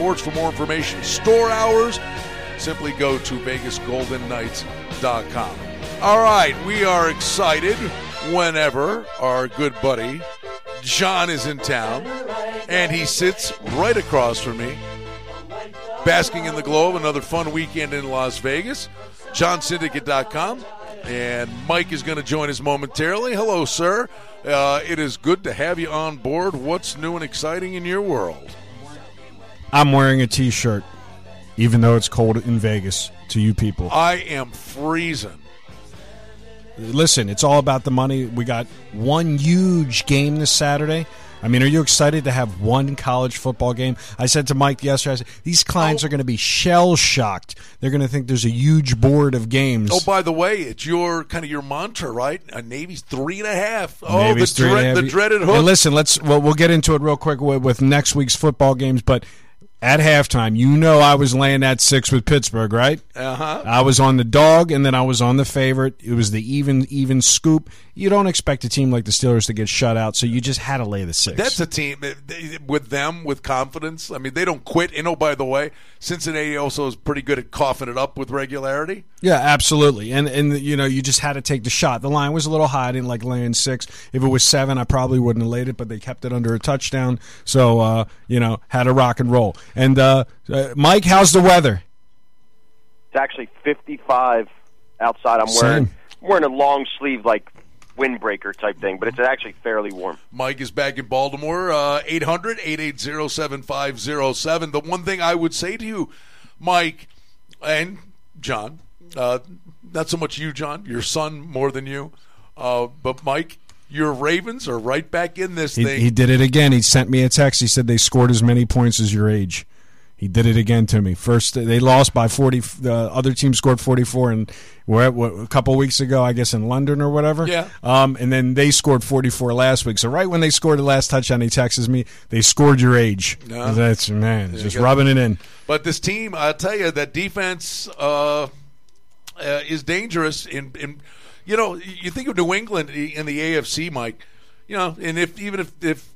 Sports. For more information, store hours, simply go to VegasGoldenKnights.com. All right, we are excited whenever our good buddy John is in town, and he sits right across from me, basking in the glow of another fun weekend in Las Vegas. JohnSyndicate.com. And Mike is going to join us momentarily. Hello, sir. Uh, it is good to have you on board. What's new and exciting in your world? I'm wearing a T-shirt, even though it's cold in Vegas. To you people, I am freezing. Listen, it's all about the money. We got one huge game this Saturday. I mean, are you excited to have one college football game? I said to Mike yesterday, I said, these clients Oh. are going to be shell shocked. They're going to think there's a huge board of games. Oh, by the way, it's your kind of your mantra, right? A Navy's three and a half. Oh, Navy's the, three and a dread, half. the dreaded hook. And listen, let's well, we'll get into it real quick with, with next week's football games. But at halftime, you know, I was laying that six with Pittsburgh, right? Uh huh. I was on the dog, and then I was on the favorite. It was the even even scoop. You don't expect a team like the Steelers to get shut out, so you just had to lay the six. That's a team with them with confidence. I mean, they don't quit. And oh, by the way, Cincinnati also is pretty good at coughing it up with regularity. Yeah, absolutely. And and you know, you just had to take the shot. The line was a little high. I didn't like laying six. If it was seven, I probably wouldn't have laid it, but they kept it under a touchdown. So uh, you know, had to rock and roll. And uh, uh, Mike, how's the weather? It's actually 55 outside. I'm wearing Same. I'm wearing a long sleeve like windbreaker type thing, but it's actually fairly warm. Mike is back in Baltimore. Uh, 800 880 7507. The one thing I would say to you, Mike and John, uh, not so much you, John, your son more than you, uh, but Mike, your Ravens are right back in this He, thing. he did it again. He sent me a text. He said they scored as many points as your age. He did it again to me. First, they lost by forty. The other team scored forty-four, and we're what, a couple weeks ago, I guess, in London or whatever. Yeah. Um, and then they scored forty-four last week. So right when they scored the last touchdown, he texts me. They scored your age. Yeah. That's man, just rubbing it in. But this team, I tell you, that defense uh, uh, is dangerous. In, in you know, you think of New England in the AFC, Mike. You know, and if even if if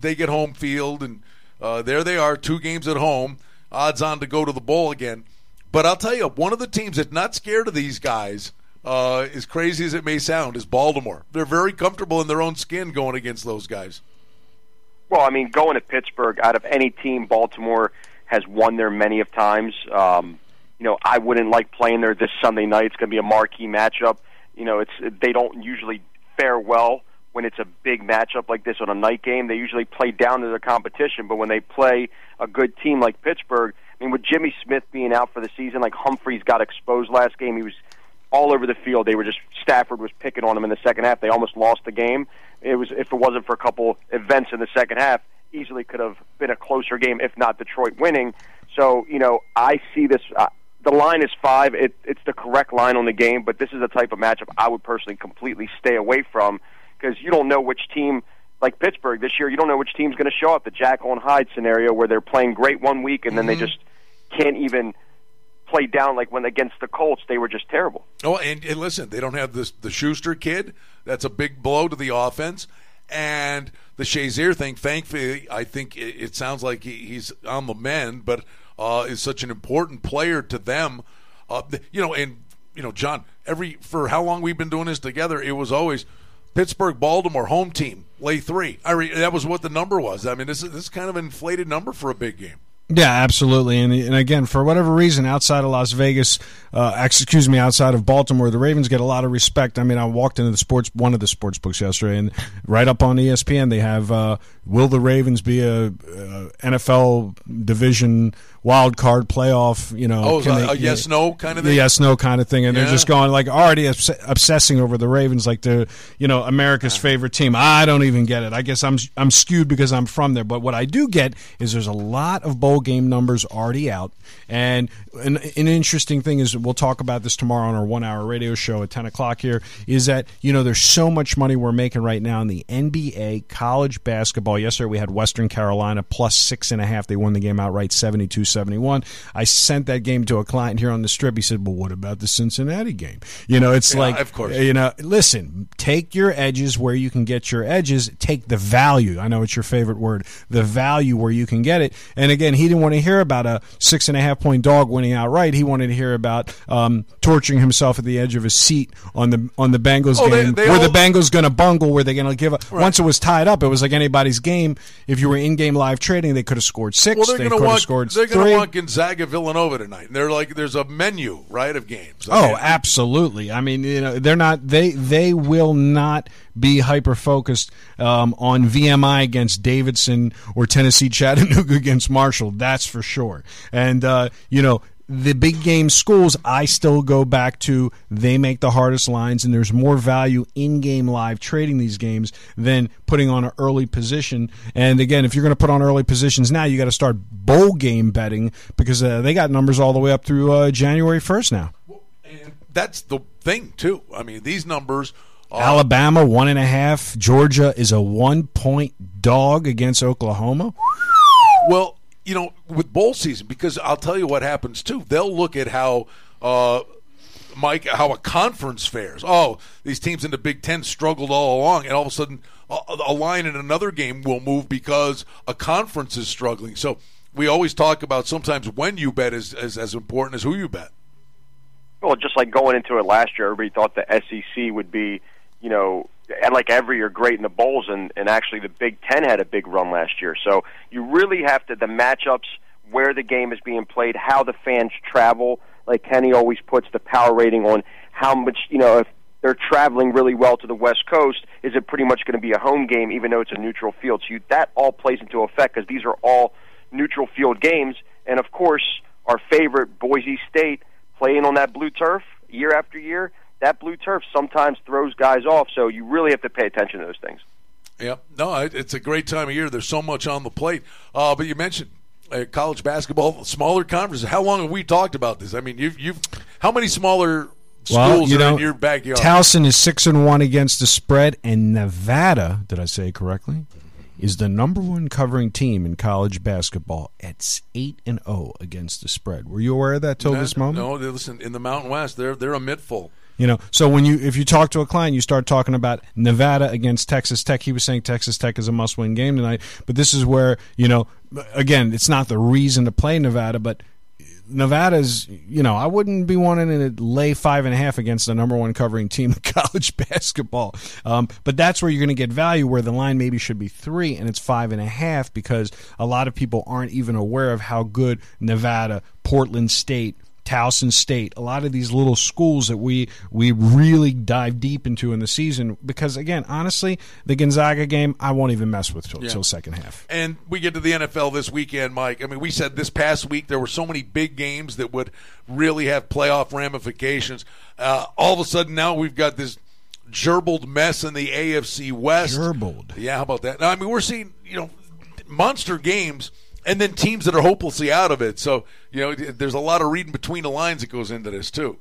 they get home field and uh, there they are, two games at home, odds on to go to the bowl again. But I'll tell you, one of the teams that's not scared of these guys, uh, as crazy as it may sound, is Baltimore. They're very comfortable in their own skin going against those guys. Well, I mean, going to Pittsburgh, out of any team, Baltimore has won there many of times. Um, you know, I wouldn't like playing there this Sunday night. It's going to be a marquee matchup. You know, it's they don't usually fare well when it's a big matchup like this on a night game. They usually play down to their competition, but when they play a good team like Pittsburgh, I mean, with Jimmy Smith being out for the season, like Humphreys got exposed last game. He was all over the field. They were just Stafford was picking on him in the second half. They almost lost the game. It was if it wasn't for a couple events in the second half, easily could have been a closer game, if not Detroit winning. So you know, I see this. The line is five. It, it's the correct line on the game, but this is a type of matchup I would personally completely stay away from because you don't know which team. Like Pittsburgh this year, you don't know which team's going to show up. The Jekyll and Hyde scenario, where they're playing great one week and then they mm-hmm. just can't even play down. Like when against the Colts, they were just terrible. Oh, and, and listen, they don't have this the Schuster kid. That's a big blow to the offense. And the Shazier thing, thankfully, I think it, it sounds like he, he's on the mend, but uh, is such an important player to them. Uh, you know, and you know, John, every for how long we've been doing this together, it was always Pittsburgh, Baltimore, home team, lay three. I re- that was what the number was. I mean, this is this is kind of an inflated number for a big game. Yeah, absolutely. And and again, for whatever reason, outside of Las Vegas, uh, excuse me, outside of Baltimore, the Ravens get a lot of respect. I mean, I walked into the sports one of the sports books yesterday, and right up on ESPN, they have uh, "Will the Ravens be a, uh NFL division wild card playoff?" You know, Oh, a, a yes no kind of thing. the yes no kind of thing and they're just going like already obs- obsessing over the ravens like they're you know america's favorite team i don't even get it i guess i'm i'm skewed because i'm from there but what i do get is there's a lot of bowl game numbers already out and an, an interesting thing is we'll talk about this tomorrow on our one hour radio show at 10 o'clock here is that you know there's so much money we're making right now in the nba college basketball basketball. Yesterday we had Western Carolina plus six and a half. They won the game outright 72 71. I sent that game to a client here on the strip. He said, Well, what about the Cincinnati game? You know, it's Yeah, like, of course. you know, listen, take your edges where you can get your edges. Take the value. I know it's your favorite word. The value where you can get it. And again, he didn't want to hear about a six and a half point dog winning outright. He wanted to hear about um, torturing himself at the edge of his seat on the on the Bengals Oh, game. they were the all- Bengals going to bungle? Were they going to give up? Once it was tied up, it was like anybody's game. If you were in game live trading, they could have scored six. Well, they're they going could to have want scored they're going to want Gonzaga Villanova tonight. And they're like there's a menu right of games. Oh, absolutely. I mean, you know, they're not. They they will not be hyper focused um, on VMI against Davidson or Tennessee Chattanooga against Marshall. That's for sure. And uh, you know. The big game schools, I still go back to they make the hardest lines, and there's more value in game live trading these games than putting on an early position. And again, if you're going to put on early positions now, you got to start bowl game betting because uh, they got numbers all the way up through uh, January 1st now. And that's the thing too. I mean, these numbers. Are, Alabama one and a half. Georgia is a one point dog against Oklahoma. Well, you know, with bowl season, because I'll tell you what happens too. They'll look at how. Uh, Mike, how a conference fares. Oh, these teams in the Big Ten struggled all along, and all of a sudden, a, a line in another game will move because a conference is struggling. So we always talk about sometimes when you bet is, is as important as who you bet. Well, just like going into it last year, everybody thought the SEC would be, you know, like every year great in the bowls, and and actually the Big Ten had a big run last year. So you really have to the matchups, where the game is being played, how the fans travel. Like Kenny always puts the power rating on how much you know if they're traveling really well to the West Coast. Is it pretty much going to be a home game, even though it's a neutral field? So you, that all plays into effect because these are all neutral field games, and of course our favorite Boise State playing on that blue turf year after year. That blue turf sometimes throws guys off, so you really have to pay attention to those things. Yeah, no, it's a great time of year. There's so much on the plate. Uh, but you mentioned uh, college basketball, smaller conferences. How long have we talked about this? I mean, you've, you've how many smaller schools you are know, in your backyard? Towson is six and one against the spread, and Nevada, did I say it correctly, is the number one covering team in college basketball. It's eight and zero against the spread. Were you aware of that till No, this moment? No, listen. In the Mountain West, they're they're a mittful. You know, so when you if you talk to a client, you start talking about Nevada against Texas Tech. He was saying Texas Tech is a must-win game tonight, but this is where you know, again, it's not the reason to play Nevada, but Nevada's, you know, I wouldn't be wanting to lay five and a half against the number one covering team in college basketball. Um, but that's where you're going to get value, where the line maybe should be three and it's five and a half because a lot of people aren't even aware of how good Nevada, Portland State, Towson State, a lot of these little schools that we we really dive deep into in the season. Because again, honestly, the Gonzaga game I won't even mess with till, till second half. And we get to the NFL this weekend, Mike. I mean, we said this past week there were so many big games that would really have playoff ramifications. Uh, all of a sudden, now we've got this gerbled mess in the AFC West. Gerbled. Yeah, how about that? Now, I mean, we're seeing you know monster games, and then teams that are hopelessly out of it. So you know, there's a lot of reading between the lines that goes into this too.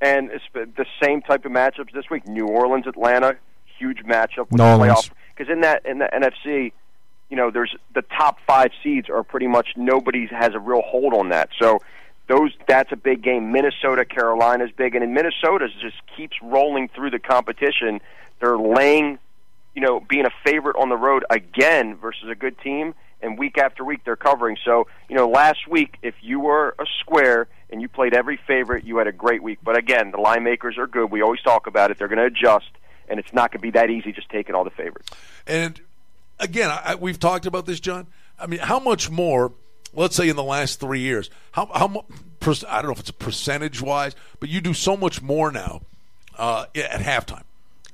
And it's the same type of matchups this week: New Orleans, Atlanta, huge matchup with New the Orleans. playoff. Because in that in the NFC, you know, there's the top five seeds are pretty much nobody has a real hold on that. So those that's a big game. Minnesota, Carolina's big, and in Minnesota just keeps rolling through the competition. They're laying, you know, being a favorite on the road again versus a good team, and week after week they're covering. So you know, last week if you were a square and you played every favorite, you had a great week. But again, the line makers are good. We always talk about it. They're going to adjust, and it's not going to be that easy just taking all the favorites. And again, I, we've talked about this, John. I mean, how much more? Let's say in the last three years, how how I don't know if it's a percentage wise, but you do so much more now uh, at halftime.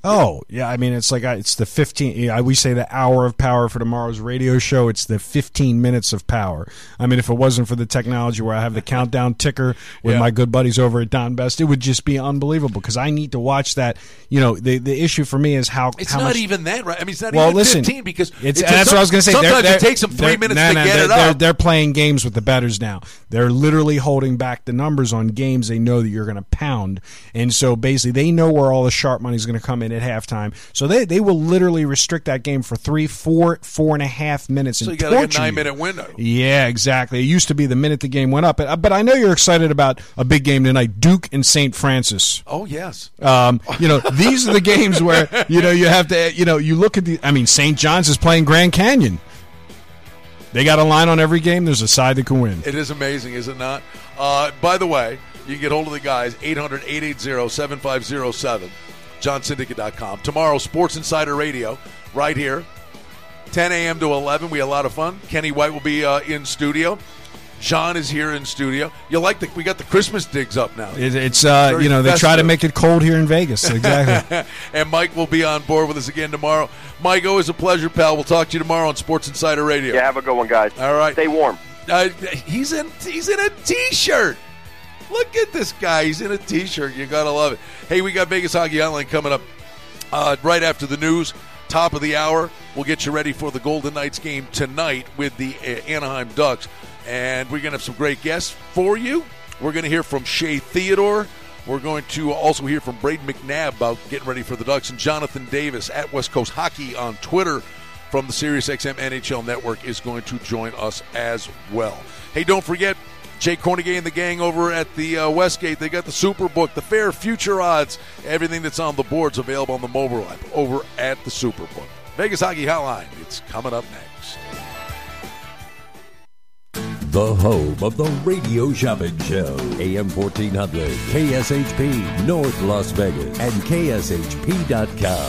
Oh yeah, I mean it's like I- it's the fifteen. We say the hour of power for tomorrow's radio show. It's the fifteen minutes of power. I mean, if it wasn't for the technology where I have the countdown ticker with Yeah. my good buddies over at Don Best, it would just be unbelievable because I need to watch that. You know, the the issue for me is how It's how not much, even that, right? I mean, it's not well, even listen, 15 because it's, it's that's what I was going to say. They're- Sometimes they're- it takes them three minutes no, to no, get they're, it they're, up. They're playing games with the betters now. They're literally holding back the numbers on games they know that you're going to pound, and so basically they know where all the sharp money is going to come in at halftime. So they, they will literally restrict that game for three, four, four and a half minutes. So you got like a nine minute window. Yeah, exactly. It used to be the minute the game went up, but, but I know you're excited about a big game tonight, Duke and St. Francis. Oh yes. Um, you know, these are the games where you know you have to, you know, you look at the. I mean, St. John's is playing Grand Canyon. They got a line on every game. There's a side that can win. It is amazing, is it not? Uh, by the way, you can get hold of the guys 800 880 7507, johnsyndicate.com. Tomorrow, Sports Insider Radio, right here, 10 a.m. to 11. We had a lot of fun. Kenny White will be uh, in studio. John is here in studio. You like the we got the Christmas digs up now. It, it's uh, Very you know they try to make it cold here in Vegas. Exactly. and Mike will be on board with us again tomorrow. Mike, always a pleasure, pal. We'll talk to you tomorrow on Sports Insider Radio. Yeah, have a good one, guys. All right. Stay warm. Uh, he's in he's in a t-shirt. Look at this guy. He's in a t-shirt. You gotta love it. Hey, we got Vegas Hockey Hotline coming up uh, right after the news. Top of the hour. We'll get you ready for the Golden Knights game tonight with the uh, Anaheim Ducks, and we're gonna have some great guests for you. We're gonna hear from Shea Theodore. We're going to also hear from Brayden McNabb about getting ready for the Ducks and Jonathan Davis at West Coast Hockey on Twitter from the SiriusXM NHL Network is going to join us as well. Hey, don't forget Jay Kornegay and the gang over at the uh, Westgate. They got the Superbook, the fair future odds, everything that's on the boards available on the mobile app over at the Superbook. Vegas Hockey Hotline. It's coming up next. The home of the Radio Shopping Show. AM 1400, KSHP, North Las Vegas, and KSHP.com.